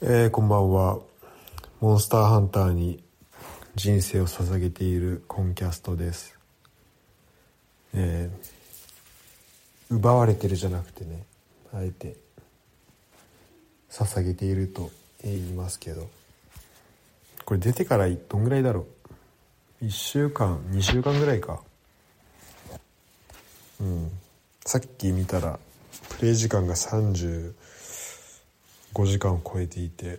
えー、こんばんは。モンスターハンターに人生を捧げているコンキャストです。えー、奪われてるじゃなくてねあえて捧げていると言いますけどこれ出てからどんぐらいだろう？1週間2週間ぐらいか。うん。さっき見たらプレイ時間が30 5時間を超えていて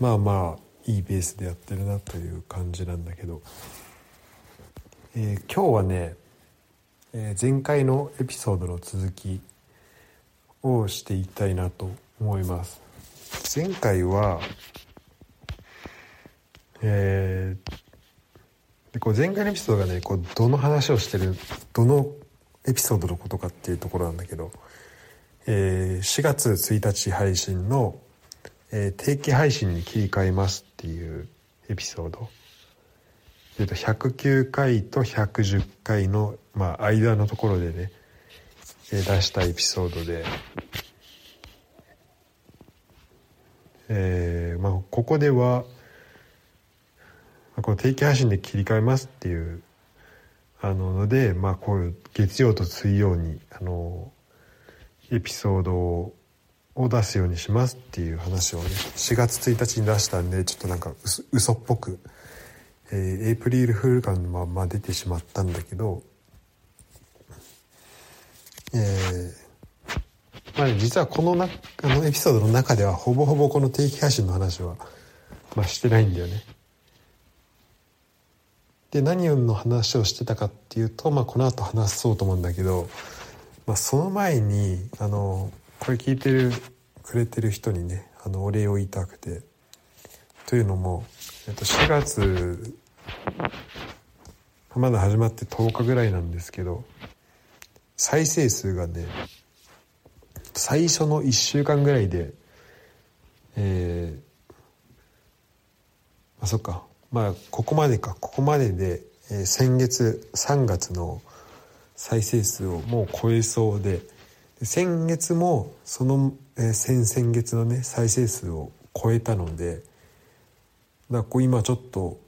まあまあいいペースでやってるなという感じなんだけど、えー、今日はね、えー、前回のエピソードの続きをしていきたいなと思います。前回はえー、でこう前回のエピソードがねこうどの話をしてるどのエピソードのことかっていうところなんだけど、えー、4月1日配信の、えー、定期配信に切り替えますっていうエピソード、えー、と109回と110回の、まあ、間のところでね、えー、出したエピソードで、えーまあ、ここではこの定期配信で切り替えますっていうあのので、まあ、こういう月曜と水曜にあのエピソードを出すようにしますっていう話をね4月1日に出したんでちょっとなんか嘘っぽく、えー、エイプリルフール感のまま出てしまったんだけどえー、まあ、実はこのなあのエピソードの中ではほぼほぼこの定期配信の話は、まあ、してないんだよね。で何の話をしてたかっていうと、まあ、この後話そうと思うんだけど、まあ、その前にあのこれ聞いてるくれてる人にねあのお礼を言いたくてというのも、えっと、4月まだ始まって10日ぐらいなんですけど再生数がね最初の1週間ぐらいでえー、あそっか。まあここまでか。ここまでで、えー、先月3月の再生数をもう超えそうで先月もその、えー、先々月のね再生数を超えたのでだこう今ちょっと、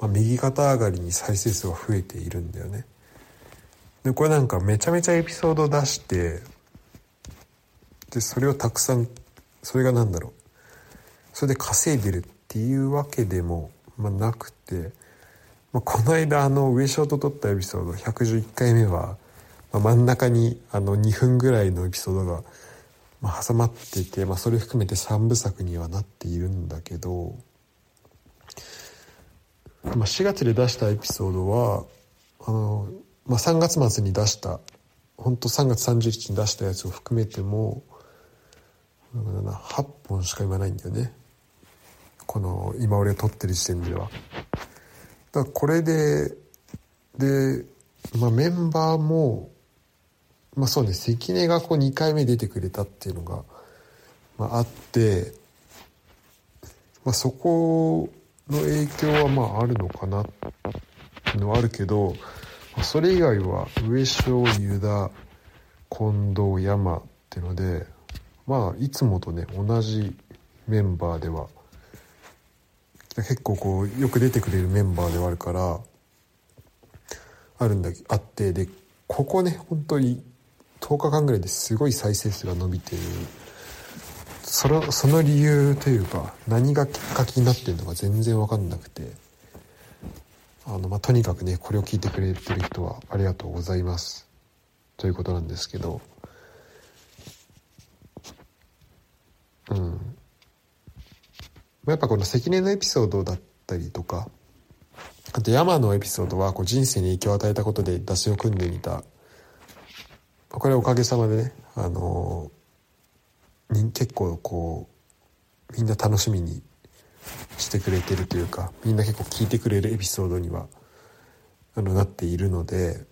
まあ、右肩上がりに再生数が増えているんだよね。でこれなんかめちゃめちゃエピソード出してでそれをたくさんそれが何だろう。それで稼いでるっていうわけでもまあ、なくて、まあ、この間あの上翔と撮ったエピソード111回目は、まあ、真ん中にあの2分ぐらいのエピソードが、まあ、挟まっていて、まあ、それ含めて3部作にはなっているんだけど、まあ、4月で出したエピソードはあの、まあ、3月末に出した本当3月30日に出したやつを含めても8本しか言わないんだよねこの今俺が撮ってる時点では。だからこれでで、まあ、メンバーもまあそうね関根がこう2回目出てくれたっていうのが、まあ、あって、まあ、そこの影響はまああるのかなのはあるけど、まあ、それ以外は上昇湯田近藤山っていうのでまあいつもとね同じメンバーでは結構こうよく出てくれるメンバーではあるからあるんだあってでここね本当に10日間ぐらいですごい再生数が伸びてる。そのその理由というか何がきっかけになってるのか全然分かんなくて。あの、まあ、とにかくねこれを聞いてくれてる人はありがとうございます。ということなんですけど。うん。やっぱこの関根のエピソードだったりとかあと山のエピソードはこう人生に影響を与えたことで出しを組んでみたこれおかげさまでねあの結構こうみんな楽しみにしてくれてるというかみんな結構聞いてくれるエピソードにはあのなっているので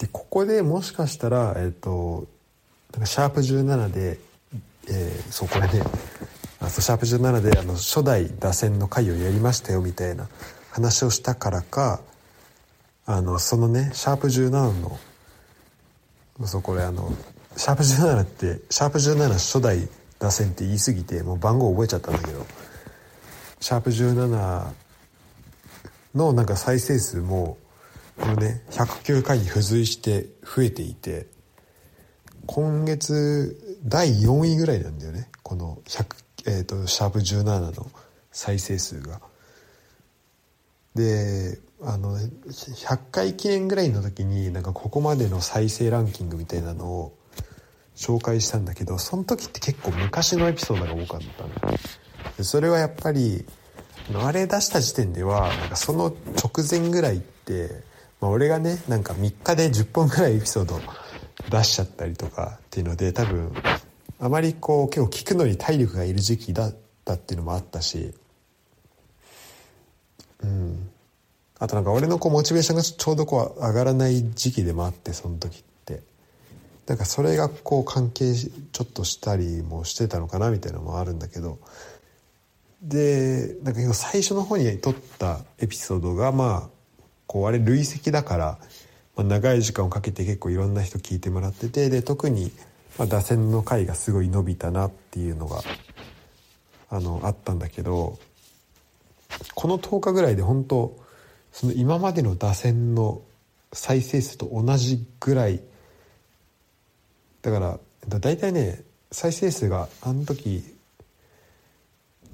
でここでもしかしたらえっ、ー、となんかシャープ17で、えー、そうこれねあとシャープ17であの初代打線の回をやりましたよみたいな話をしたからかあのそのねシャープ17のそうこれあのシャープ17ってシャープ17初代打線って言い過ぎてもう番号覚えちゃったんだけどシャープ17のなんか再生数もこのね109回に付随して増えていて今月第4位ぐらいなんだよねこの100、えーと、シャープ17の再生数が。であの100回記念ぐらいの時になんかここまでの再生ランキングみたいなのを紹介したんだけどその時って結構昔のエピソードが多かったの。でそれはやっぱりあれ出した時点ではなんかその直前ぐらいって、まあ、俺がねなんか3日で10本ぐらいエピソード出しちゃったりとかっていうので多分あまりこう結構聞くのに体力がいる時期だったっていうのもあったし。うん。あとなんか俺のこうモチベーションがちょうどこう上がらない時期でもあってその時って。なんかそれがこう関係ちょっとしたりもしてたのかなみたいなのもあるんだけど。でなんか最初の方に撮ったエピソードがまあこうあれ累積だから、まあ、長い時間をかけて結構いろんな人聞いてもらっててで特にまあ打線の回がすごい伸びたなっていうのがあのあったんだけどこの10日ぐらいで本当その今までの打線の再生数と同じぐらい。だからだいたいね再生数があの時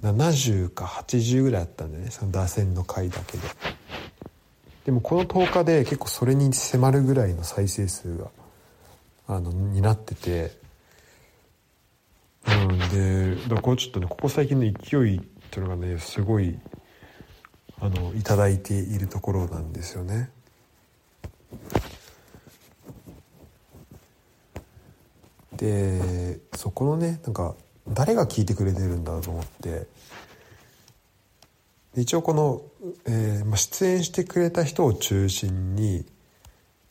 70か80ぐらいあったんでね。その打線の回だけで。でもこの10日で結構それに迫るぐらいの再生数があのになってて。うんでだからちょっとねここ最近の勢いっていうのがねすごいあのいただいているところなんですよね。でそこのねなんか誰が聞いてくれてるんだと思って一応この、えーまあ、出演してくれた人を中心に、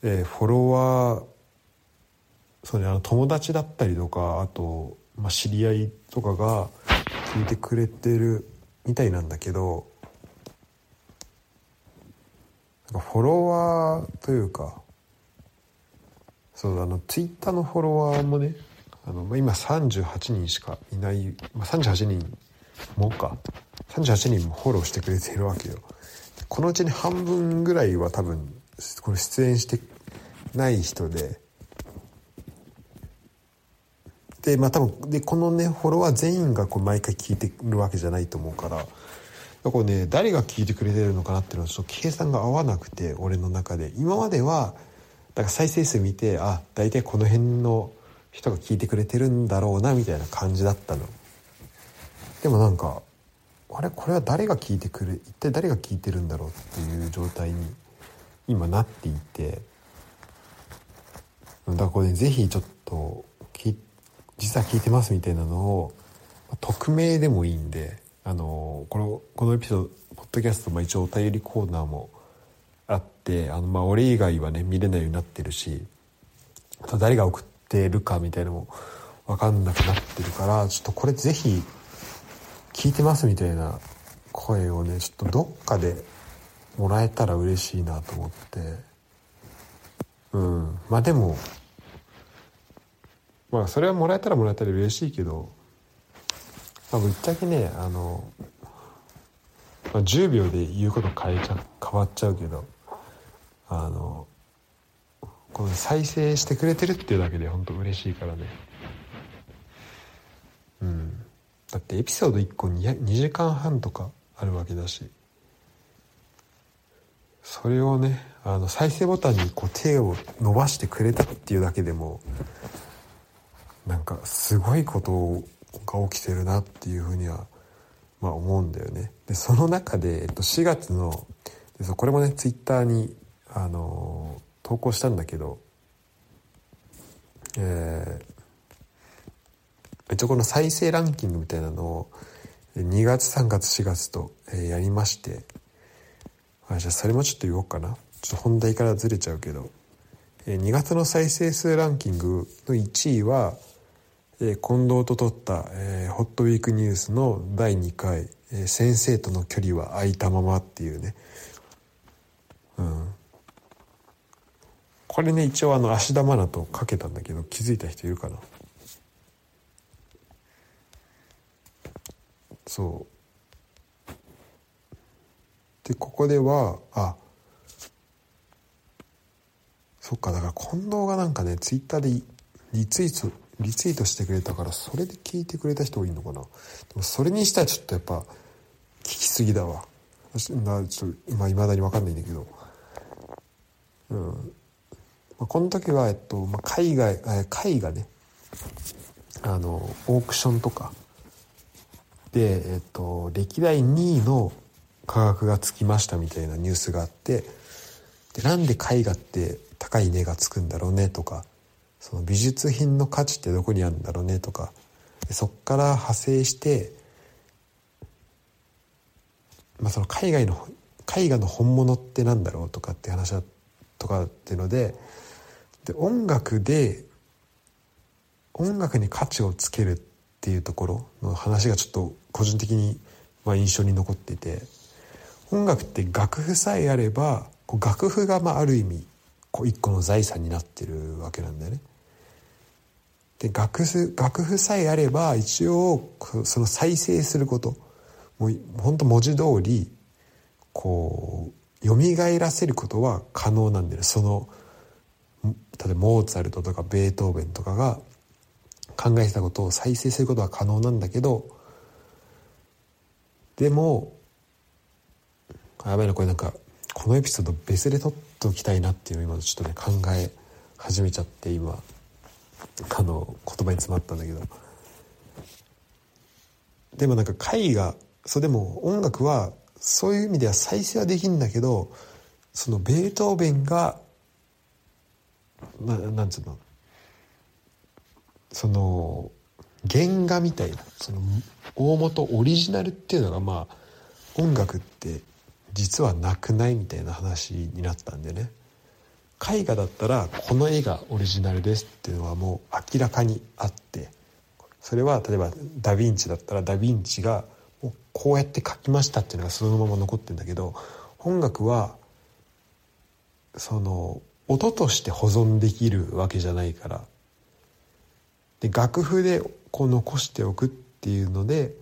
えー、フォロワーそうねあの友達だったりとかあと、まあ、知り合いとかが聞いてくれてるみたいなんだけどフォロワーというかそうあのツイッターのフォロワーもねあの、まあ、今38人しかいない、まあ、38人もか。38人もフォローしてくれているわけよ。このうちに半分ぐらいは多分これ出演してない人で。でまあ多分でこのねフォロワー全員がこう毎回聞いてるわけじゃないと思うからこね誰が聞いてくれてるのかなっていうのはちょっと計算が合わなくて俺の中で。今まではだから再生数見てあ大体この辺の人が聞いてくれてるんだろうなみたいな感じだったの。でもなんかあれこれは誰が聞いてくれ一体誰が聞いてるんだろうっていう状態に今なっていて。だからこれね是非ちょっと実は聞いてますみたいなのを匿名でもいいんであのこのこのエピソードポッドキャスト、まあ、一応お便りコーナーもあってあの、まあ、俺以外はね見れないようになってるし誰が送ってるかみたいなのも分かんなくなってるからちょっとこれぜひ聞いてますみたいな声をねちょっとどっかでもらえたら嬉しいなと思って。うん。まあでもまあそれはもらえたらもらえたら嬉しいけどまあぶっちゃけねあの、まあ、10秒で言うこと変えちゃ変わっちゃうけどあのこの再生してくれてるっていうだけで本当嬉しいからね。うん。だってエピソード1個 2, 2時間半とかあるわけだし。それをねあの再生ボタンにこう手を伸ばしてくれたっていうだけでもなんかすごいことをが起きてるなっていうふうには、まあ、思うんだよね。でその中で、えっと、4月のこれもねツイッターに、あの投稿したんだけど、えー、一応この再生ランキングみたいなのを2月3月4月と、えやりましてあじゃあそれもちょっと言おうかなちょっと本題からずれちゃうけど、え2月の再生数ランキングの1位はえ近藤と撮った、えー、ホットウィークニュースの第2回、えー、先生との距離は空いたままっていうね、うん。これね、一応あの、芦田愛菜とかけたんだけど、気づいた人いるかな？そう。でここではあそっかだから近藤がなんかねツイッターでリツイートリツイートしてくれたからそれで聞いてくれた人多いのかな？でもそれにしたらちょっとやっぱ聞きすぎだわ。ちょっとまあいまだに分かんないんだけど。うん、まあ、この時は、えっとまあ、海外絵画ね。あのオークションとか。で、えっと、歴代2位の価格がつきましたみたいなニュースがあって。でなんで絵画って高い値がつくんだろうねとか。その美術品の価値ってどこにあるんだろうねとかそっから派生して、まあ、その海外の絵画の本物ってなんだろうとかって話だとかっていうのでで音楽で音楽に価値をつけるっていうところの話がちょっと個人的にまあ印象に残っていて音楽って楽譜さえあればこう楽譜がまあある意味こう一個の財産になってるわけなんだよね。で楽譜楽譜さえあれば一応その再生すること。もう本当文字通りこう蘇らせることは可能なんだよその例えばモーツァルトとかベートーベンとかが考えてたことを再生することは可能なんだけどでもやばいなこれなんかこのエピソード別で撮っておきたいなっていうのを今ちょっとね考え始めちゃって今。あの言葉に詰まったんだけどでもなんか絵画そうでも音楽はそういう意味では再生はできるんだけどそのベートーベンがななんつうの？その原画みたいなその大元オリジナルっていうのがまあ音楽って実はなくないみたいな話になったんでね。絵画だったらこの絵がオリジナルですっていうのはもう明らかにあってそれは例えばダ・ヴィンチだったらダ・ヴィンチがこうやって描きましたっていうのがそのまま残ってるんだけど音楽はその音として保存できるわけじゃないから。で楽譜でこう残しておくっていうので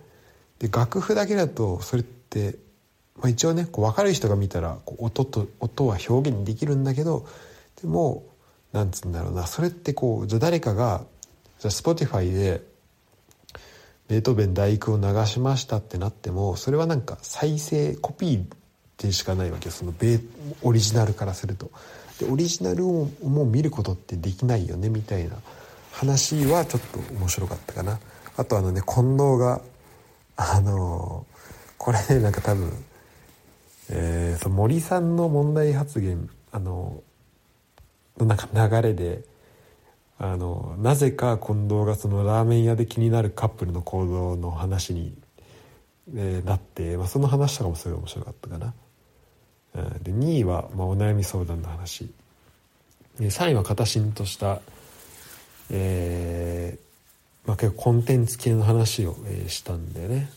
で楽譜だけだとそれってまあ、一応ねこう分かる人が見たらこう音と音は表現できるんだけどでもなんつうんだろうなそれってこうじゃ誰かがじゃあ Spotify でベートーベン第九を流しましたってなってもそれはなんか再生コピーでしかないわけそのベオリジナルからすると。でオリジナルをもう見ることってできないよねみたいな話はちょっと面白かったかな。あとあのね近藤があのこれねなんか多分えー、その森さんの問題発言あのなんか流れであのなぜか近藤がそのラーメン屋で気になるカップルの行動の話に、えー、なって、まあ、その話とかもすごい面白かったかな。うん、で2位は、まあ、お悩み相談の話で3位は形しんとした、えーまあ、結構コンテンツ系の話を、えー、したんだよね。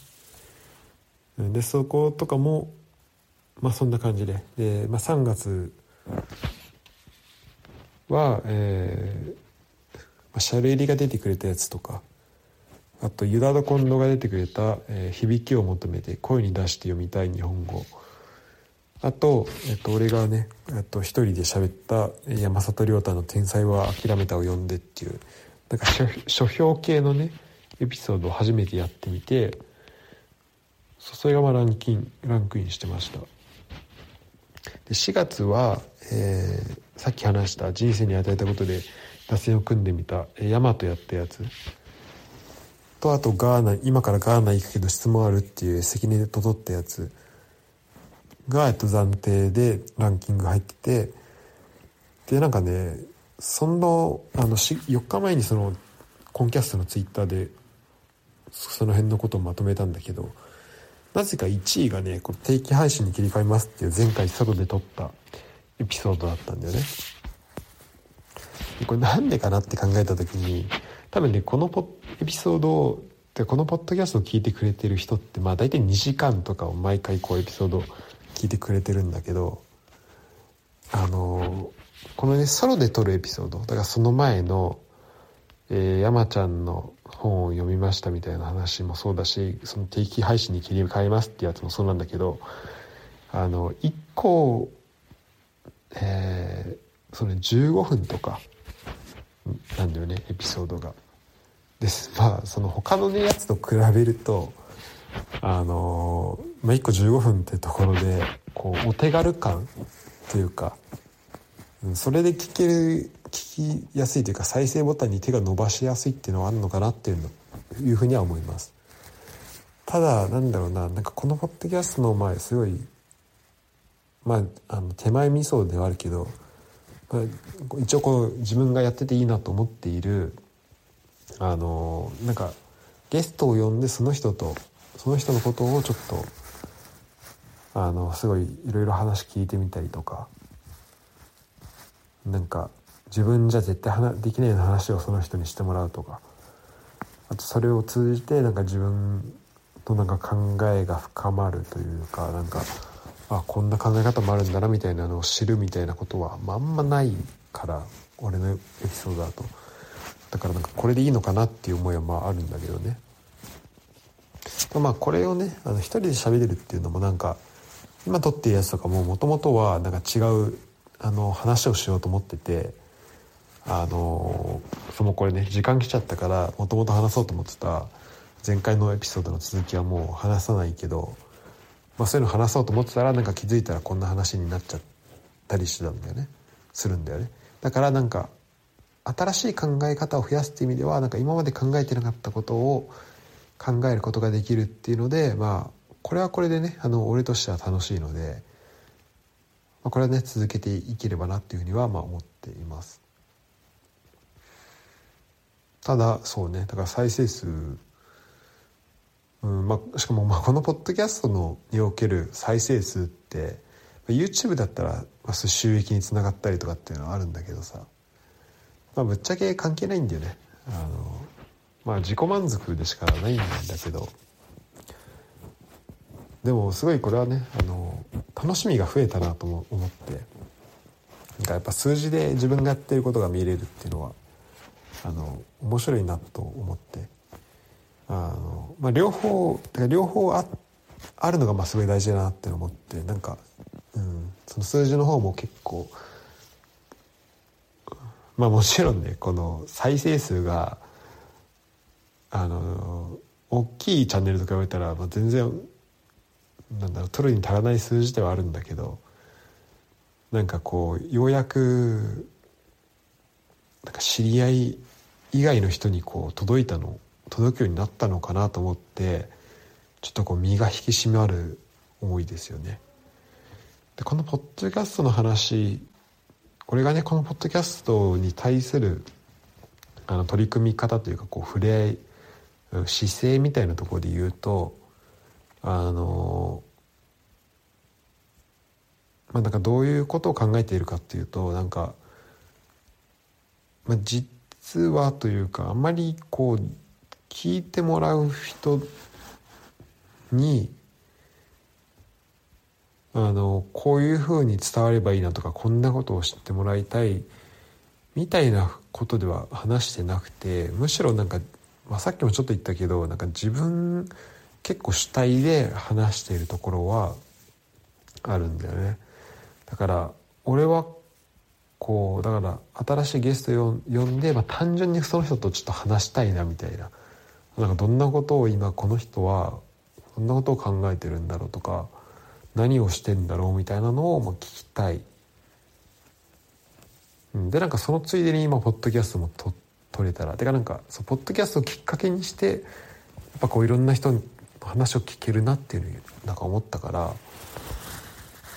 でそことかもまあそんな感じで。で、まあ、3月は、えーまあ、シャルエリが出てくれたやつとかあとユダドコンドが出てくれた、えー「響きを求めて声に出して読みたい日本語」あと、えっと、俺がね、えっと、一人で喋った山里亮太の「天才は諦めた」を読んでっていうなんか書評系のねエピソードを初めてやってみてそれがまあランキンランクインしてました。で4月は、えー、さっき話した人生に与えたことで打線を組んでみたヤマトやったやつ。とあとガーナ今からガーナ行くけど質問あるっていう関根でとどったやつ。が、えっと、暫定でランキング入っててでなんかねそのあの4日前にそのコンキャストのツイッターでその辺のことをまとめたんだけどなぜか1位がねこ定期配信に切り替えますっていう前回外で撮ったエピソードだったんだよね。これなんでかなって考えた時に多分ねこのポエピソードをこのポッドキャストを聞いてくれてる人ってまあ大体2時間とかを毎回こうエピソード聞いてくれてるんだけどあのこのねソロで撮るエピソードだからその前のえー、山ちゃんの本を読みましたみたいな話もそうだしその定期配信に切り替えますってやつもそうなんだけどあの1個えー、それ15分とかなんだよねエピソードが。ですまあその他のねやつと比べるとあのまあ、1個15分ってところでこうお手軽感というかそれで聞ける聞きやすいというか再生ボタンに手が伸ばしやすいっていうのはあるのかなっていうのいうふうには思います。ただなんだろうななんかこのポッドキャストの前すごいまああの手前味噌ではあるけど、まあ、一応この自分がやってていいなと思っているあのなんかゲストを呼んでその人とその人のことをちょっとあのすごいいろいろ話聞いてみたりとかなんか自分じゃ絶対できないような話をその人にしてもらうとか。あとそれを通じてなんか自分のなんか考えが深まるというかなんかあこんな考え方もあるんだなみたいなのを知るみたいなことは、まあ、んまないから俺のエピソードだと。だからなんかこれでいいのかなっていう思いはまああるんだけどね。まあこれをねあの一人で喋れるっていうのもなんか今撮ってるやつとかももともとはなんか違うあの話をしようと思っててあのそのこれね時間来ちゃったからもともと話そうと思ってた前回のエピソードの続きはもう話さないけど、まあ、そういうの話そうと思ってたらなんか気づいたらこんな話になっちゃったりしてたんだよね。するんだよね。だからなんか新しい考え方を増やすっていう意味ではなんか今まで考えてなかったことを考えることができるっていうのでまあこれはこれでねあの俺としては楽しいので、まあ、これはね続けていければなっていうふうにはまあ思っています。ただそうねだから再生数うんま、しかもまあこのポッドキャストのにおける再生数って YouTube だったら収益につながったりとかっていうのはあるんだけどさ、まあ、ぶっちゃけ関係ないんだよね。あのまあ自己満足でしかないんだけどでもすごいこれはねあの楽しみが増えたなと思ってなんかやっぱ数字で自分がやってることが見れるっていうのはあの面白いなと思って。あの、まあ、両方両方ああるのがまあすごい大事だなって思ってなんか、うん、その数字の方も結構まあもちろんねこの再生数があの大きいチャンネルとか言われたら、まあ、全然なんだろう取るに足らない数字ではあるんだけどなんかこうようやくなんか知り合い以外の人にこう届いたの届くようになったのかなと思ってちょっとこう身が引き締まる思いですよね。でこのポッドキャストの話これがねこのポッドキャストに対するあの取り組み方というかこう触れ合い姿勢みたいなところで言うとあのまあなんかどういうことを考えているかっていうとなんか、まあ、実はというかあまりこう聞いてもらう人にあのこういうふうに伝わればいいなとかこんなことを知ってもらいたいみたいなことでは話してなくてむしろなんかまあ、さっきもちょっと言ったけどなんか自分結構主体で話しているところはあるんだよね。だから俺はこうだから新しいゲストを呼んで、まあ、単純にその人とちょっと話したいなみたいな。なんかどんなことを今この人はどんなことを考えてるんだろうとか何をしてんだろうみたいなのをまあ聞きたい。でなんかそのついでに今ポッドキャストも撮れたら。てかなんかそうポッドキャストをきっかけにしてやっぱこういろんな人の話を聞けるなっていうふうになんか思ったから、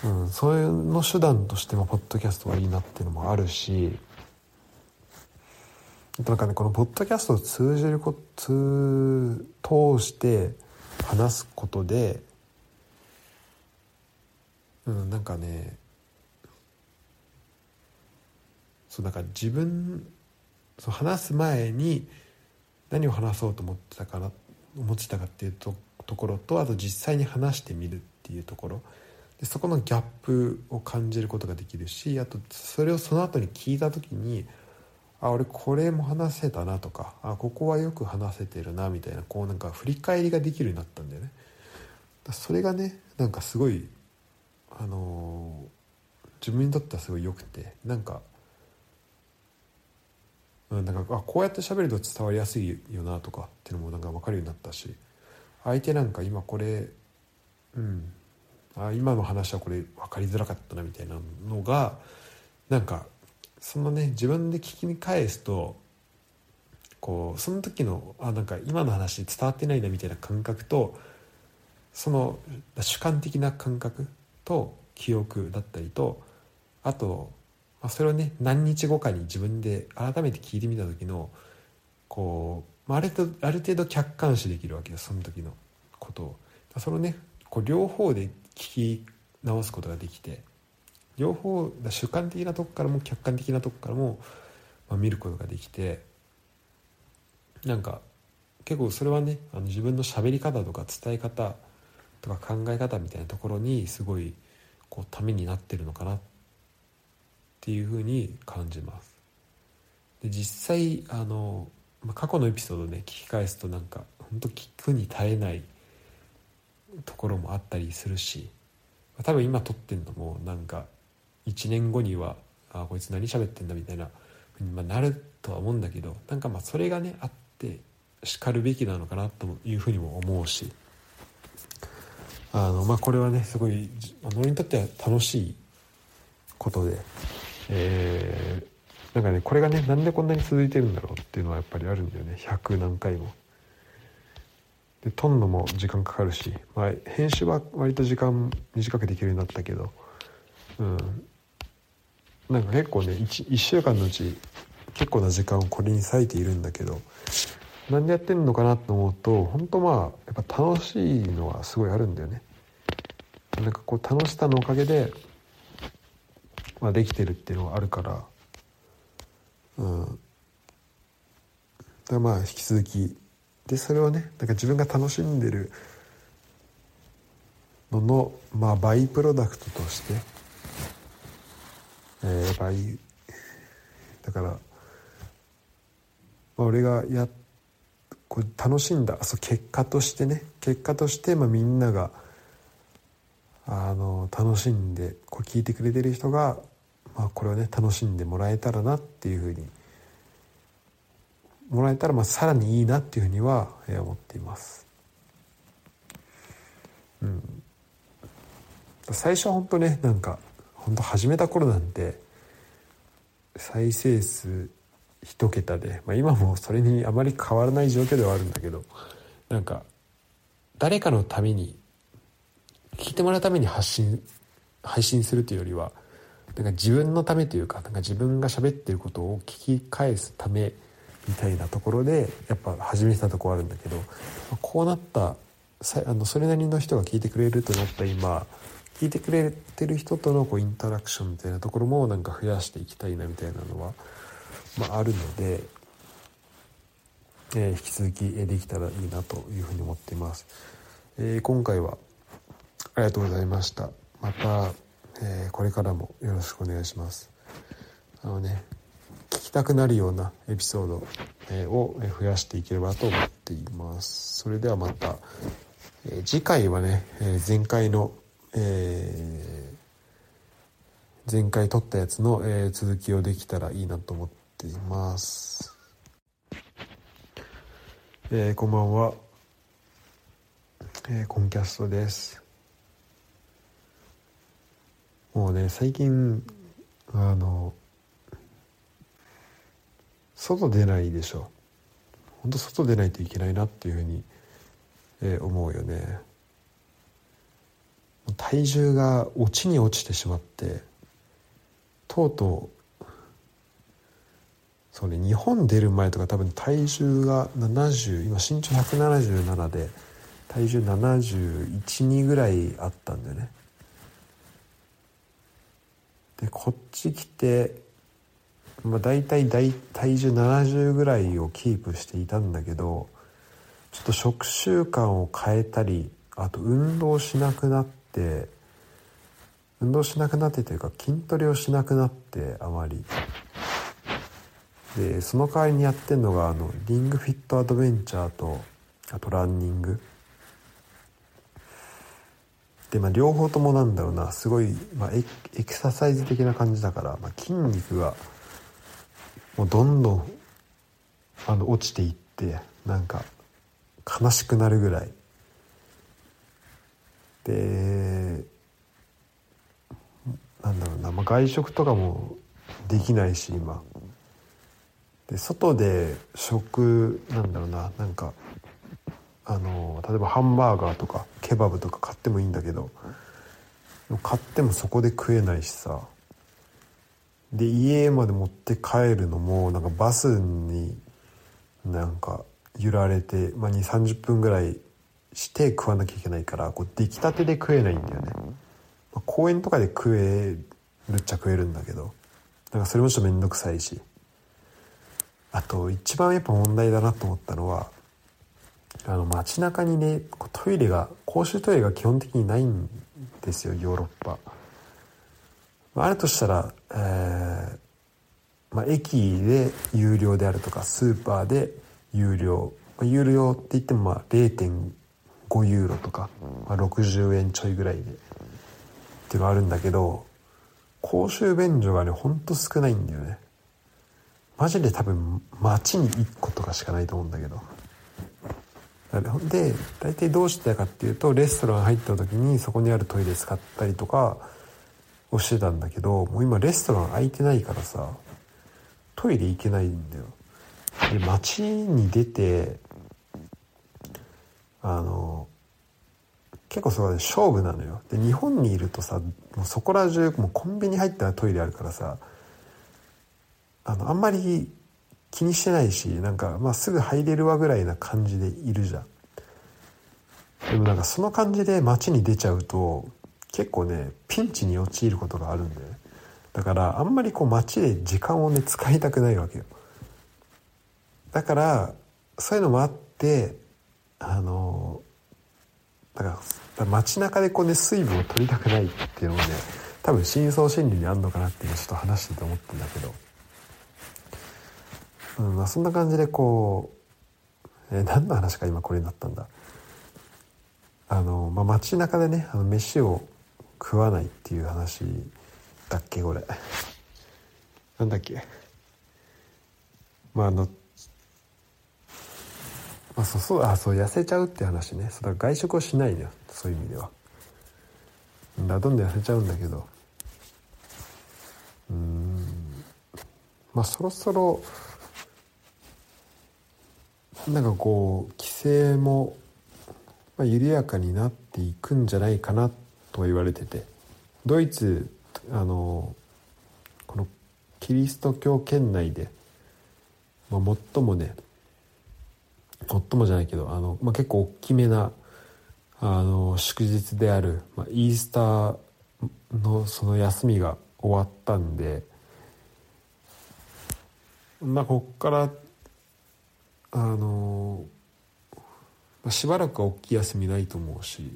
うん、それの手段としてもポッドキャストはいいなっていうのもあるしなんかねこのポッドキャストを通じるこ通通して話すことで、うん、なんかねそうだから自分その話す前に何を話そうと思ってたかな思ってたかっていうとところとあと実際に話してみるっていうところ。でそこのギャップを感じることができるしあとそれをその後に聞いた時にあ俺これも話せたなとかあここはよく話せてるなみたいなこうなんか振り返りができるようになったんだよね。それがねなんかすごいあのー、自分にとってはすごい良くてなんか、なんかあこうやって喋ると伝わりやすいよなとかっていうのもなんか分かるようになったし相手なんか今これうんあ今の話はこれ分かりづらかったなみたいなのがなんかそのね自分で聞き返すとこうその時のあなんか今の話伝わってないなみたいな感覚とその主観的な感覚と記憶だったりとあと、まあ、それをね何日後かに自分で改めて聞いてみた時のこう、まあ、ある程度ある程度客観視できるわけですその時のことを。そのねこう両方で聞き直すことができて両方主観的なとこからも客観的なとこからも、まあ、見ることができてなんか結構それはねあの自分の喋り方とか伝え方とか考え方みたいなところにすごいこうためになってるのかなっていうふうに感じます。で実際あの、まあ、過去のエピソードね聞き返すとなんか本当聞くに耐えないところもあったりするし多分今撮ってんのもなんか1年後にはあこいつ何喋ってんだみたいなふうに、なるとは思うんだけどなんかまあそれがねあってしかるべきなのかなというふうにも思うしあのまあこれはねすごい俺にとっては楽しいことで、えー、なんかねこれがねなんでこんなに続いてるんだろうっていうのはやっぱりあるんだよね100何回も。で撮んのも時間かかるし、まあ、編集は割と時間短くできるようになったけど、うん、なんか結構ね 1, 1週間のうち結構な時間をこれに割いているんだけどなんでやってんのかなと思うと本当まあやっぱ楽しいのはすごいあるんだよね。なんかこう楽しさのおかげで、まあ、できてるっていうのがあるから、うん、だからまあ引き続きでそれをねなんか自分が楽しんでるのの、まあ、バイプロダクトとして、えー、バイだから、まあ、俺がやこう楽しんだそう結果としてね結果として、まあ、みんながあの楽しんでこう聞いてくれてる人が、まあ、これをね楽しんでもらえたらなっていうふうにもらえたらまあさらにいいなっていうふうには思っています。うん、最初は本当ねなんか本当始めた頃なんて再生数一桁で、まあ、今もそれにあまり変わらない状況ではあるんだけどなんか誰かのために聞いてもらうために発信配信するというよりはなんか自分のためというかなんか自分が喋ってることを聞き返すためみたいなところでやっぱ始めたとこあるんだけどこうなったあのそれなりの人が聞いてくれるとなった今聞いてくれてる人とのこうインタラクションみたいなところもなんか増やしていきたいなみたいなのは、まあ、あるので、えー、引き続きできたらいいなというふうに思っています。えー、今回はありがとうございました。また、えー、これからもよろしくお願いします。あのね聞きたくなるようなエピソード、を増やしていければと思っています。それではまた、え次回はね、え前回の、えー、前回撮ったやつの、え続きをできたらいいなと思っています。えー、こんばんは、えー、コンキャストです。もうね最近あの外出ないでしょ。本当外出ないといけないなっていうふうに、えー、思うよね。体重が落ちに落ちてしまってとうとうそうね日本出る前とか多分体重が70今身長177で体重712ぐらいあったんだよね。でこっち来てまあ、大体大体重70ぐらいをキープしていたんだけどちょっと食習慣を変えたりあと運動しなくなって運動しなくなってというか筋トレをしなくなってあまり。でその代わりにやってんのがあのリングフィットアドベンチャーとあとランニング。でまあ両方ともなんだろうなすごい、まあ、エエクササイズ的な感じだから、まあ、筋肉がもうどんどんあの落ちていってなんか悲しくなるぐらい。でなんだろうな、まあ、外食とかもできないし今。で外で食なんだろうななんかあの例えばハンバーガーとかケバブとか買ってもいいんだけど買ってもそこで食えないしさ。で家まで持って帰るのもなんかバスになんか揺られて、まあ、2 3 0分ぐらいして食わなきゃいけないからこう出来たてで食えないんだよね、まあ、公園とかで食えるっちゃ食えるんだけどなんかそれもちょっと面倒くさいしあと一番やっぱ問題だなと思ったのはあの街中にねトイレが公衆トイレが基本的にないんですよヨーロッパ。あるとしたら、えーまあ、駅で有料であるとかスーパーで有料、まあ、有料って言ってもまあ0.5ユーロとか、まあ、60円ちょいぐらいでっていうのがあるんだけど公衆便所がねほんと少ないんだよね。マジで多分街に1個とかしかないと思うんだけど。で大体どうしてたかっていうとレストラン入った時にそこにあるトイレ使ったりとかをしてたんだけどもう今レストラン空いてないからさトイレ行けないんだよ。で街に出てあの結構そこで勝負なのよ。で日本にいるとさもうそこら中もうコンビニ入ったらトイレあるからさあのあんまり気にしてないしなんか、まあ、すぐ入れるわぐらいな感じでいるじゃん。でもなんかその感じで街に出ちゃうと結構ねピンチに陥ることがあるんだよねだからあんまりこう街で時間をね使いたくないわけよ。だからそういうのもあってあのだから街中でこうね水分を取りたくないっていうのもね多分深層心理にあるのかなっていうちょっと話してて思ったんだけど、うんまあ、そんな感じでこう、えー、何の話か今これになったんだ？あの、まあ、街中でねあの飯を食わないっていう話だっけこれ。なんだっけ。まああのまあそうそうあそう痩せちゃうって話ね。そうだ外食をしないのよ。そういう意味では。だどんどん痩せちゃうんだけど。うん。まあそろそろなんかこう規制も、緩やかになっていくんじゃないかなっと言われてて。ドイツあのこのキリスト教圏内で、まあ、最もね最もじゃないけどあの、まあ、結構大きめなあの祝日である、まあ、イースターのその休みが終わったんでまあこっからあの、まあ、しばらくは大きい休みないと思うし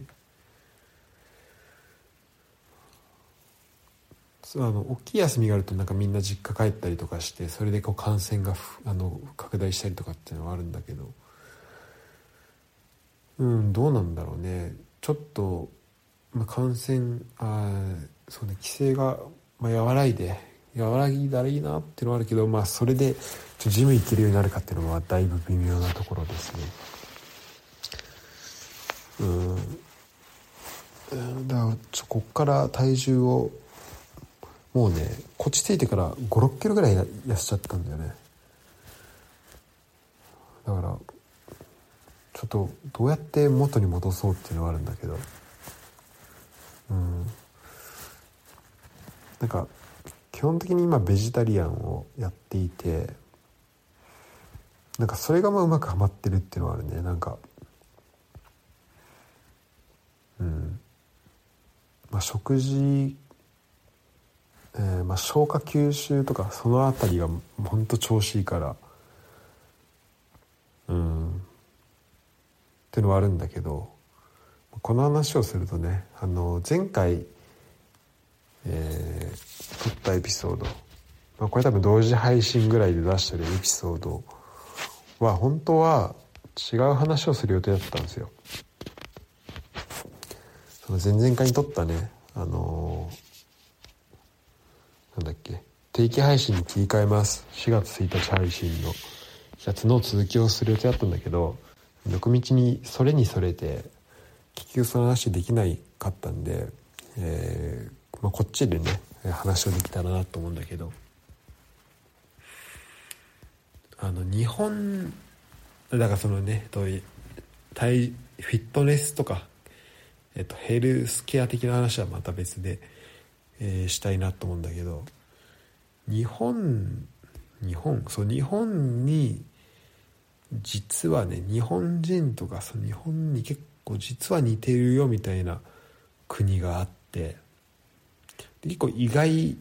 あの大きい休みがあるとなんかみんな実家帰ったりとかしてそれでこう感染があの拡大したりとかっていうのはあるんだけどうんどうなんだろうね。ちょっと、まあ、感染あそうね規制が、まあ、和らいで和らぎだらいいなっていうのはあるけどまあそれでちょジム行けるようになるかっていうのはだいぶ微妙なところですね。うん。だからこっから体重をもうねこっち着いてから5 6キロぐらい痩せちゃったんだよね。だからちょっとどうやって元に戻そうっていうのはあるんだけど。うん。なんか基本的に今ベジタリアンをやっていてなんかそれがまあうまくはまってるっていうのはあるね。なんかうん。まあ食事えー、まあ、消化吸収とかその辺りがほんと調子いいから。うん。っていうのはあるんだけどこの話をするとねあの前回、えー、撮ったエピソードまあ、これ多分同時配信ぐらいで出してるエピソードは本当は違う話をする予定だったんですよ。その前々回に撮ったねあのー、なんだっけ？定期配信に切り替えます。4月1日配信の。やつの続きをする予定だったんだけど横道にそれにそれて結局その話できないかったんで、えーまあ、こっちでね話をできたらなと思うんだけど。あの日本だからそのねフィットネスとか、えっと、ヘルスケア的な話はまた別で、えー、したいなと思うんだけど日本日本？そう日本に実はね日本人とかその日本に結構実は似てるよみたいな国があって結構意外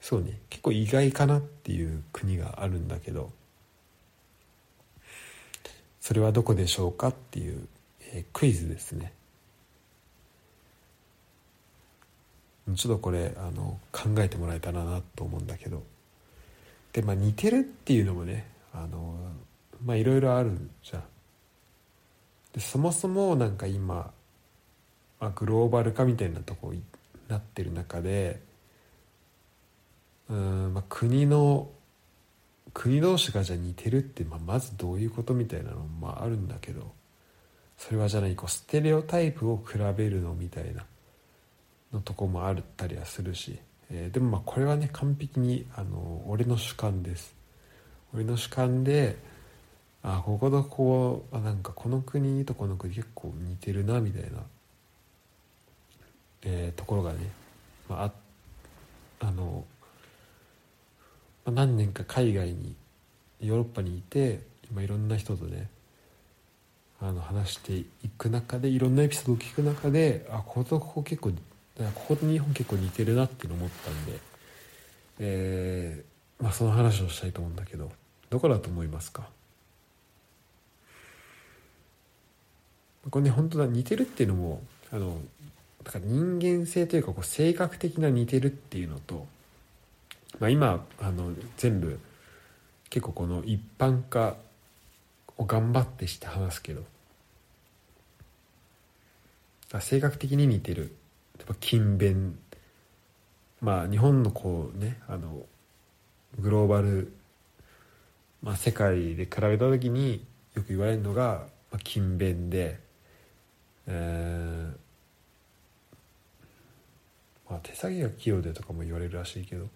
そうね結構意外かなっていう国があるんだけどそれはどこでしょうかっていう、えー、クイズですね。ちょっとこれあの考えてもらえたらなと思うんだけど。でまあ似てるっていうのもねあのまあいろいろあるじゃん。でそもそもなんか今、まあ、グローバル化みたいなとこになってる中でうん、まあ、国の国同士がじゃ似てるって、まあ、まずどういうことみたいなのもまああるんだけどそれはじゃないこうステレオタイプを比べるのみたいな。のとこもあったりはするし、えー、でもまあこれはね完璧にあの俺の主観です。俺の主観であこことここあなんかこの国とこの国結構似てるなみたいな、えー、ところがね、まあ、あの何年か海外にヨーロッパにいて今いろんな人とねあの話していく中でいろんなエピソードを聞く中であこことここ結構だからここと日本結構似てるなっていうの思ったんで、えーまあ、その話をしたいと思うんだけどどこだと思いますか？これね本当だ似てるっていうのもあのだから人間性というかこう性格的な似てるっていうのとまあ、今あの全部結構この一般化を頑張ってして話すけど性格的に似てる。例えば勤勉。まあ日本のこうねあのグローバル、まあ、世界で比べた時によく言われるのが、まあ、勤勉で、えーまあ、手先が器用でとかも言われるらしいけど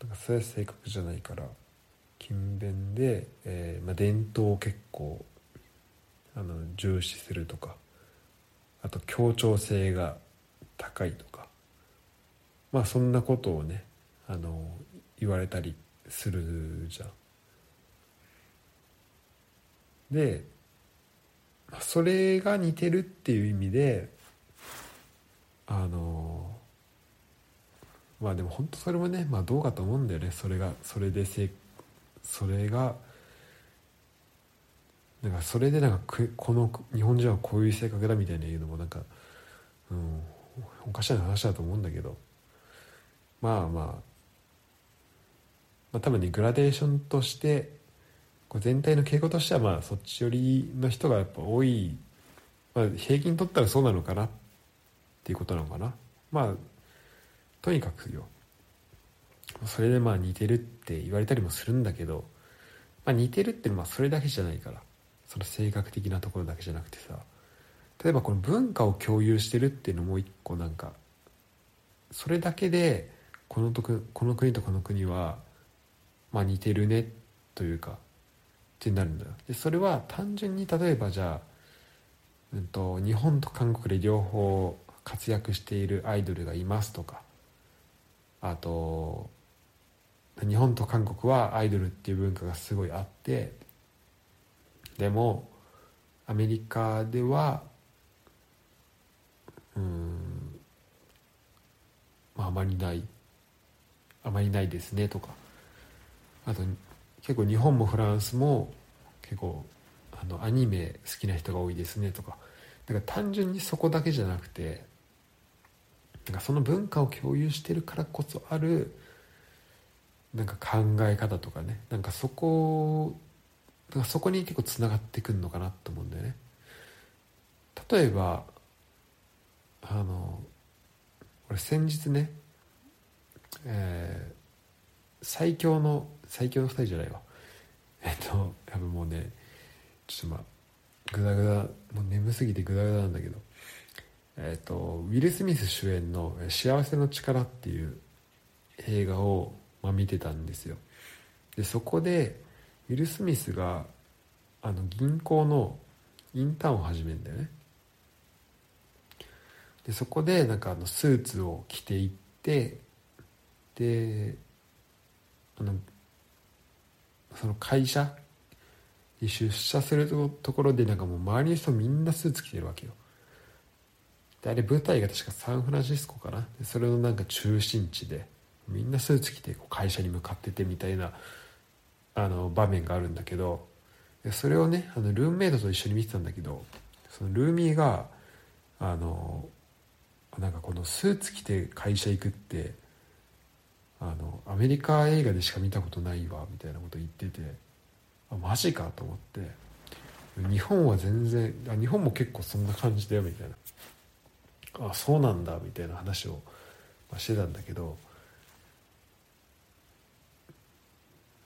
なんかそういう性格じゃないから勤勉で、えーまあ、伝統を結構あの重視するとかあと協調性が高いとか。まあそんなことをねあの言われたりするじゃん。で、それが似てるっていう意味であのまあでも本当それもね、まあ、どうかと思うんだよね。それがそれでせそれがなんかそれでなんかこの日本人はこういう性格だみたいな言うのもなんか、うん、おかしな話だと思うんだけど。まあまあ、まあ、多分ねグラデーションとしてこう全体の傾向としてはまあそっち寄りの人がやっぱ多い、まあ、平均取ったらそうなのかなっていうことなのかな。まあとにかくよ。それでまあ似てるって言われたりもするんだけど、まあ、似てるってまあそれだけじゃないから。その性格的なところだけじゃなくてさ。例えばこの文化を共有してるっていうのも一個なんかそれだけでこのとくこの国とこの国はまあ似てるねというかってなるんだよ。でそれは単純に例えばじゃあ、うんと日本と韓国で両方活躍しているアイドルがいますとかあと日本と韓国はアイドルっていう文化がすごいあってでもアメリカではうん。まああまりない。あまりないですねとか。あと結構日本もフランスも結構あのアニメ好きな人が多いですねとか。だから単純にそこだけじゃなくてなんかその文化を共有してるからこそあるなんか考え方とかね。なんかそこなんかそこに結構つながってくるのかなと思うんだよね。例えばあの俺先日ねえー、最強の最強の2人じゃないわ。えっとやっぱもうねちょっとまあグダグダもう眠すぎてグダグダなんだけど。えっとウィル・スミス主演の「幸せの力」っていう映画を、まあ、見てたんですよ。でそこでウィル・スミスがあの銀行のインターンを始めるんだよね。でそこでなんかあのスーツを着ていってであのその会社に出社するところでなんかもう周りの人みんなスーツ着てるわけよ。であれ舞台が確かサンフランシスコかな。でそれのなんか中心地でみんなスーツ着てこう会社に向かっててみたいなあの場面があるんだけどでそれをねあのルームメイトと一緒に見てたんだけどそのルーミーがあのなんかこのスーツ着て会社行くってあのアメリカ映画でしか見たことないわみたいなこと言っててあマジかと思って日本は全然あ日本も結構そんな感じだよみたいな。あそうなんだみたいな話をしてたんだけど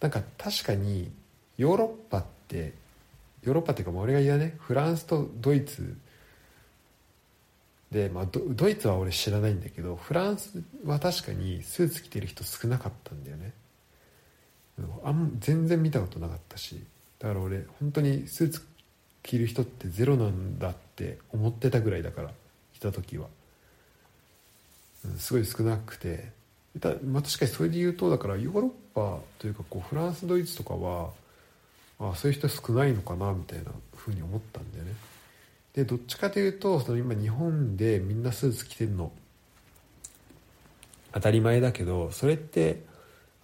なんか確かにヨーロッパってヨーロッパっていうか俺が言うねフランスとドイツで、まあ、ドイツは俺知らないんだけどフランスは確かにスーツ着てる人少なかったんだよね。あん全然見たことなかったしだから俺本当にスーツ着る人ってゼロなんだって思ってたぐらいだからいた時は、うん、すごい少なくて。だ、まあ、確かにそれで言うとだからヨーロッパというかこうフランスドイツとかはあそういう人少ないのかなみたいなふうに思ったんだよね。でどっちかというとその今日本でみんなスーツ着てるの当たり前だけどそれって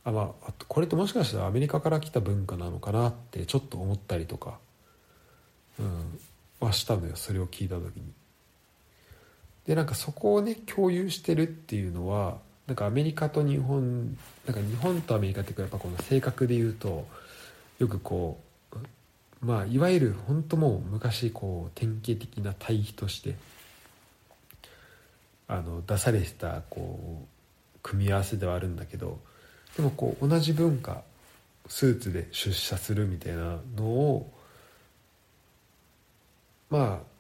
あ、まあ、これってもしかしたらアメリカから来た文化なのかなってちょっと思ったりとか、うん、はしたのよそれを聞いた時に。でなんかそこをね共有してるっていうのはなんかアメリカと日本なんか日本とアメリカっていうかやっぱこの性格で言うとよくこうまあいわゆる本当もう昔こう典型的な対比としてあの出されてたこう組み合わせではあるんだけどでもこう同じ文化スーツで出社するみたいなのをまあ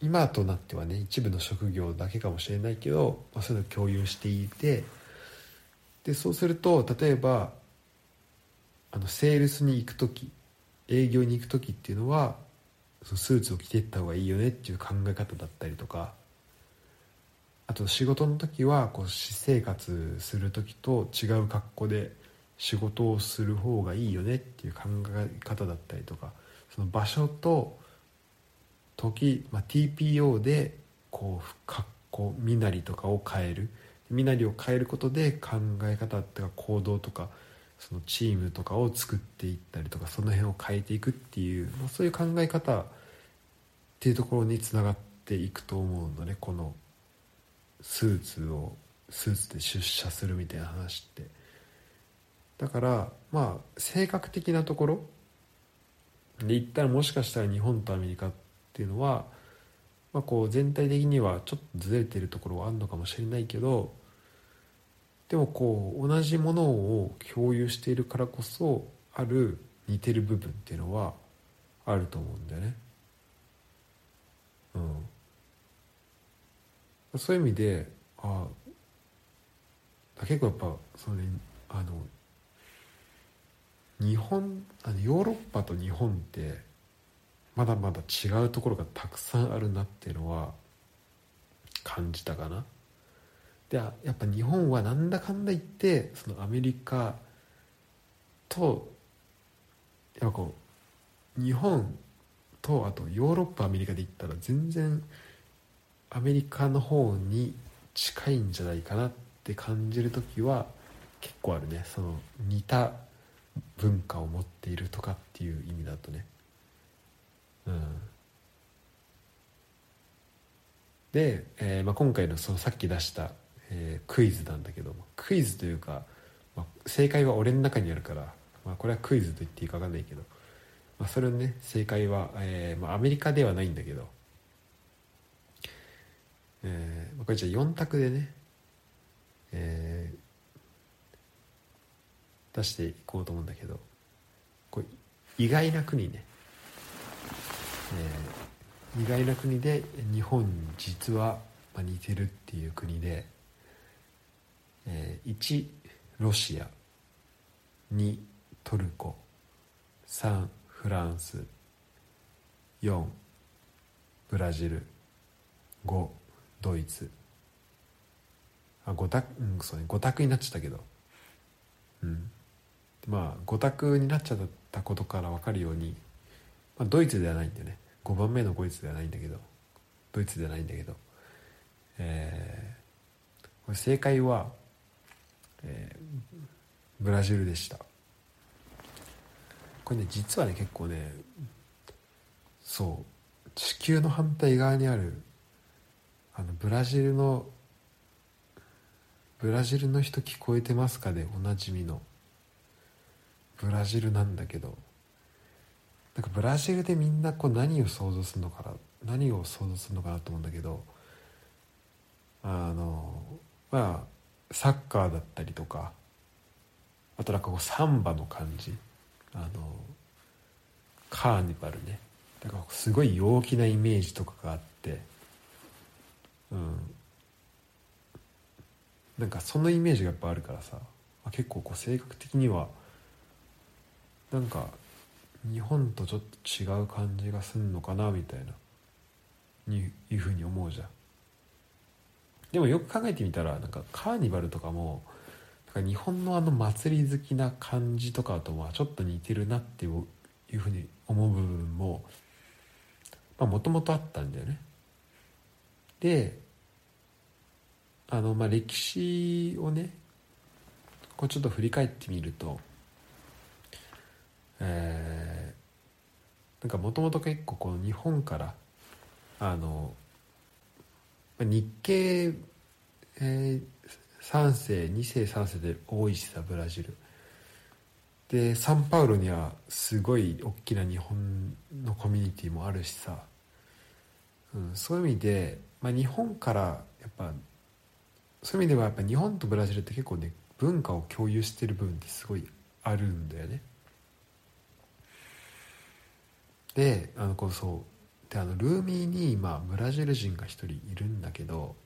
今となってはね一部の職業だけかもしれないけど、まあ、そういうのを共有していてでそうすると例えばあのセールスに行く時営業に行く時っていうのはそのスーツを着ていった方がいいよねっていう考え方だったりとかあと仕事の時はこう私生活する時と違う格好で仕事をする方がいいよねっていう考え方だったりとかその場所と時、まあ、TPO でこう格好身なりとかを変える。身なりを変えることで考え方とか行動とかそのチームとかを作っていったりとかその辺を変えていくっていう、まあ、そういう考え方っていうところにつながっていくと思うのねこのスーツをスーツで出社するみたいな話って。だからまあ性格的なところで言ったらもしかしたら日本とアメリカっていうのは、まあ、こう全体的にはちょっとずれてるところはあるのかもしれないけどでもこう同じものを共有しているからこそある似てる部分っていうのはあると思うんだよね。うん、そういう意味であ結構やっぱその、ね、あの日本あのヨーロッパと日本ってまだまだ違うところがたくさんあるなっていうのは感じたかな。でやっぱ日本はなんだかんだ言ってそのアメリカとやっぱこう日本とあとヨーロッパアメリカで言ったら全然アメリカの方に近いんじゃないかなって感じる時は結構あるね。その似た文化を持っているとかっていう意味だとね。うん。で、えーまあ、今回のそのさっき出した、えー、クイズなんだけどもクイズというか、まあ、正解は俺の中にあるから、まあ、これはクイズと言っていいか分かんないけど、まあ、それのね正解は、えーまあ、アメリカではないんだけど、えーまあ、これじゃあ4択でね、えー、出していこうと思うんだけどこれ意外な国ね、えー意外な国で日本実は似てるっていう国で、えー、1ロシア。2トルコ。3フランス。4ブラジル。5ドイツ。あ5択うんそうね。5択になっちゃったけど。うん。まあ5択になっちゃったことから分かるように、まあ、ドイツではないんだよね。5番目のドイツではないんだけど。ドイツではないんだけど。えー、これ正解は、えー、ブラジルでした。これね実はね結構ねそう地球の反対側にあるあのブラジルのブラジルの人聞こえてますかでおなじみの。ブラジルなんだけど。なんかブラジルでみんなこう何を想像するのかな何を想像するのかなと思うんだけど。あのまあサッカーだったりとかあとなんかこうサンバの感じ。あのカーニバルね。だからすごい陽気なイメージとかがあって。うん。なんかそのイメージがやっぱあるからさ。結構こう性格的にはなんか日本とちょっと違う感じがすんのかなみたいな。にいうふうに思うじゃん。でもよく考えてみたらなんかカーニバルとかもなんか日本のあの祭り好きな感じとかとはちょっと似てるなっていうふうに思う部分ももともとあったんだよね。であのまあ歴史をねこうちょっと振り返ってみるとえー、なんかもともと結構この日本からあの日系、えー、3世2世3世で多いしさブラジル。でサンパウロにはすごい大きな日本のコミュニティもあるしさ、うん、そういう意味で、まあ、日本からやっぱそういう意味ではやっぱ日本とブラジルって結構ね文化を共有してる部分ってすごいあるんだよね。であのこうそうであのルーミーに今ブラジル人が一人いるんだけど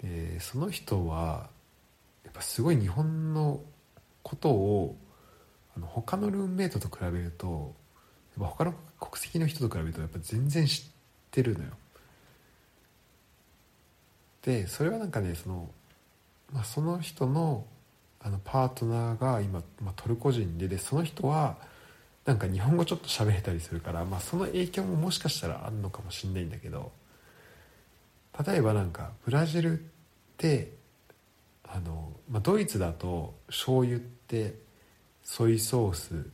でその人はやっぱすごい日本のことをあの他のルームメイトと比べるとやっぱ他の国籍の人と比べるとやっぱ全然知ってるのよ。でそれはなんかねその,、まあ、その人のあのパートナーが今、まあ、トルコ人ででその人はなんか日本語ちょっと喋れたりするから、まあ、その影響ももしかしたらあるのかもしんないんだけど例えばなんかブラジルってあの、まあ、ドイツだと醤油ってソイソース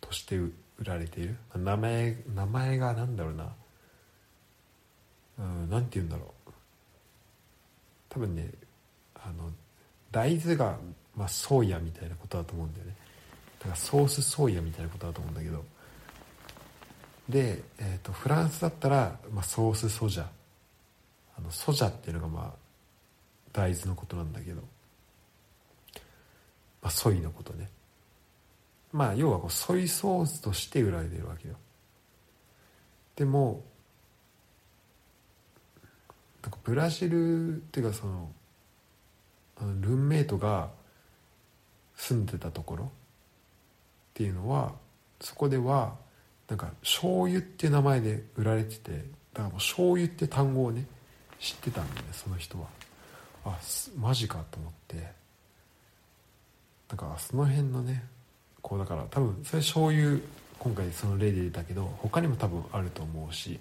として売られている。名前名前が何だろうな。うん何て言うんだろう。多分ねあの大豆が、まあ、ソーヤみたいなことだと思うんだよね。からソースソーヤみたいなことだと思うんだけど。で、えーと、フランスだったら、まあ、ソースソジャ。あのソジャっていうのがまあ大豆のことなんだけど、まあ、ソイのことね。まあ要はこうソイソースとして売られてるわけよ。でもなんかブラジルっていうかそのあのルーメイトが住んでたところ。っていうのはそこではなんか醤油っていう名前で売られててだからもう醤油って単語をね知ってたんだよねその人は。あマジかと思って。だからその辺のねこうだから多分それ醤油今回その例で出たけど他にも多分あると思うし。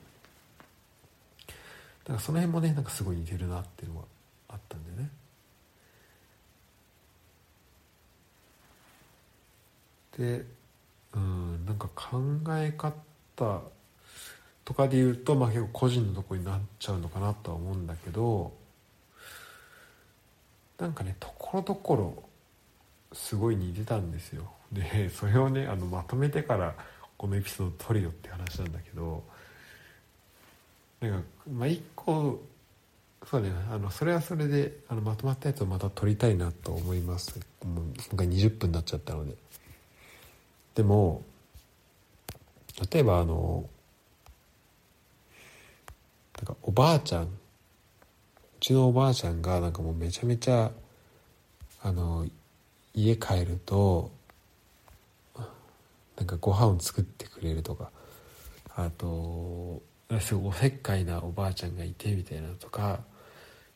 だからその辺もねなんかすごい似てるなっていうのはあったんだよね。でうんなんか考え方とかで言うと、まあ、結構個人のとこになっちゃうのかなとは思うんだけどなんかねところどころすごい似てたんですよ。でそれをねあのまとめてからこのエピソード撮るよって話なんだけどなんかまあ一個そうねあのそれはそれであのまとまったやつをまた撮りたいなと思います。もう今回20分になっちゃったので。でも例えばあのなんかおばあちゃんうちのおばあちゃんがなんかもうめちゃめちゃあの家帰るとなんかご飯を作ってくれるとかあとすごいおせっかいなおばあちゃんがいてみたいなとか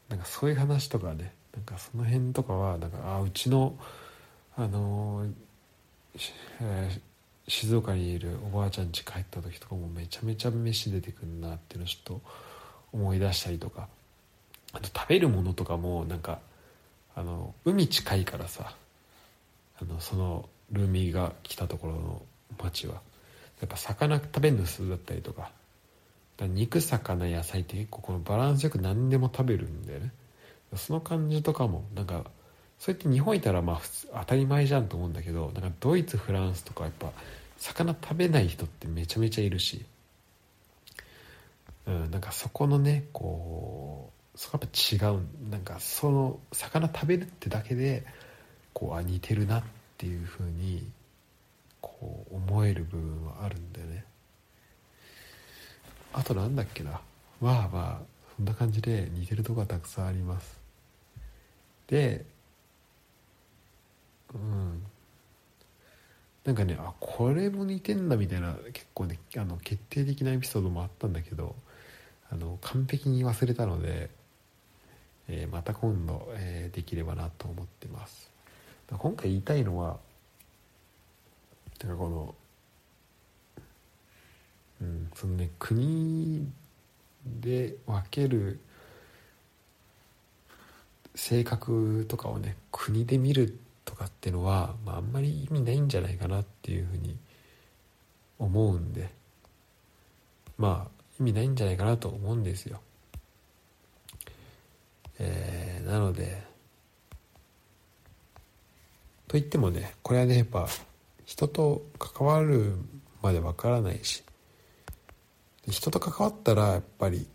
なんかそういう話とかねなんかその辺とかはなんかあうちのあのえー、静岡にいるおばあちゃん家帰った時とかもめちゃめちゃ飯出てくんなっていうのをちょっと思い出したりとか。あと食べるものとかもなんかあの海近いからさあのそのルーミーが来たところの町は。やっぱ魚食べるの普通だったりとか。肉魚野菜って結構このバランスよく何でも食べるんだよね。その感じとかもなんかそうやって日本いたらまあ当たり前じゃんと思うんだけどなんかドイツフランスとかやっぱ魚食べない人ってめちゃめちゃいるし、うん、なんかそこのねこうそこやっぱ違う。なんかその魚食べるってだけでこうあ似てるなっていうふうにこう思える部分はあるんだよね。あとなんだっけな。まあまあそんな感じで似てるとこがたくさんあります。でうん。なんかねあこれも似てんだみたいな結構ねあの決定的なエピソードもあったんだけどあの完璧に忘れたので、えー、また今度、えー、できればなと思ってます。今回言いたいのはてかこのうんそのね国で分ける性格とかをね国で見るとかっていうのは、まあ、あんまり意味ないんじゃないかなっていうふうに思うんでまあ意味ないんじゃないかなと思うんですよ。えー、なのでと言ってもねこれはねやっぱ人と関わるまでわからないし人と関わったらやっぱり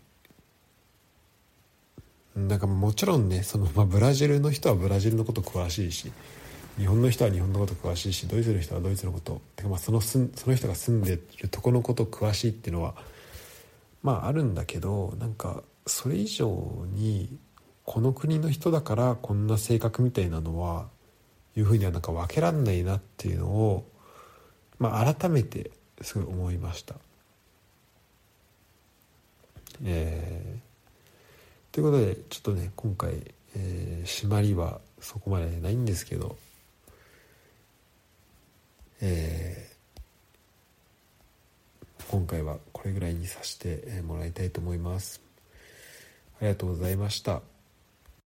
なんかもちろんねその、まあ、ブラジルの人はブラジルのこと詳しいし日本の人は日本のこと詳しいしドイツの人はドイツのことてかまあそのその人が住んでるとこのこと詳しいっていうのはまああるんだけどなんかそれ以上にこの国の人だからこんな性格みたいなのはいうふうにはなんか分けらんないなっていうのを、まあ、改めてすごい思いました。えー、ということでちょっとね今回、えー、締まりはそこまでないんですけど、えー、今回はこれぐらいにさせてもらいたいと思います。ありがとうございました。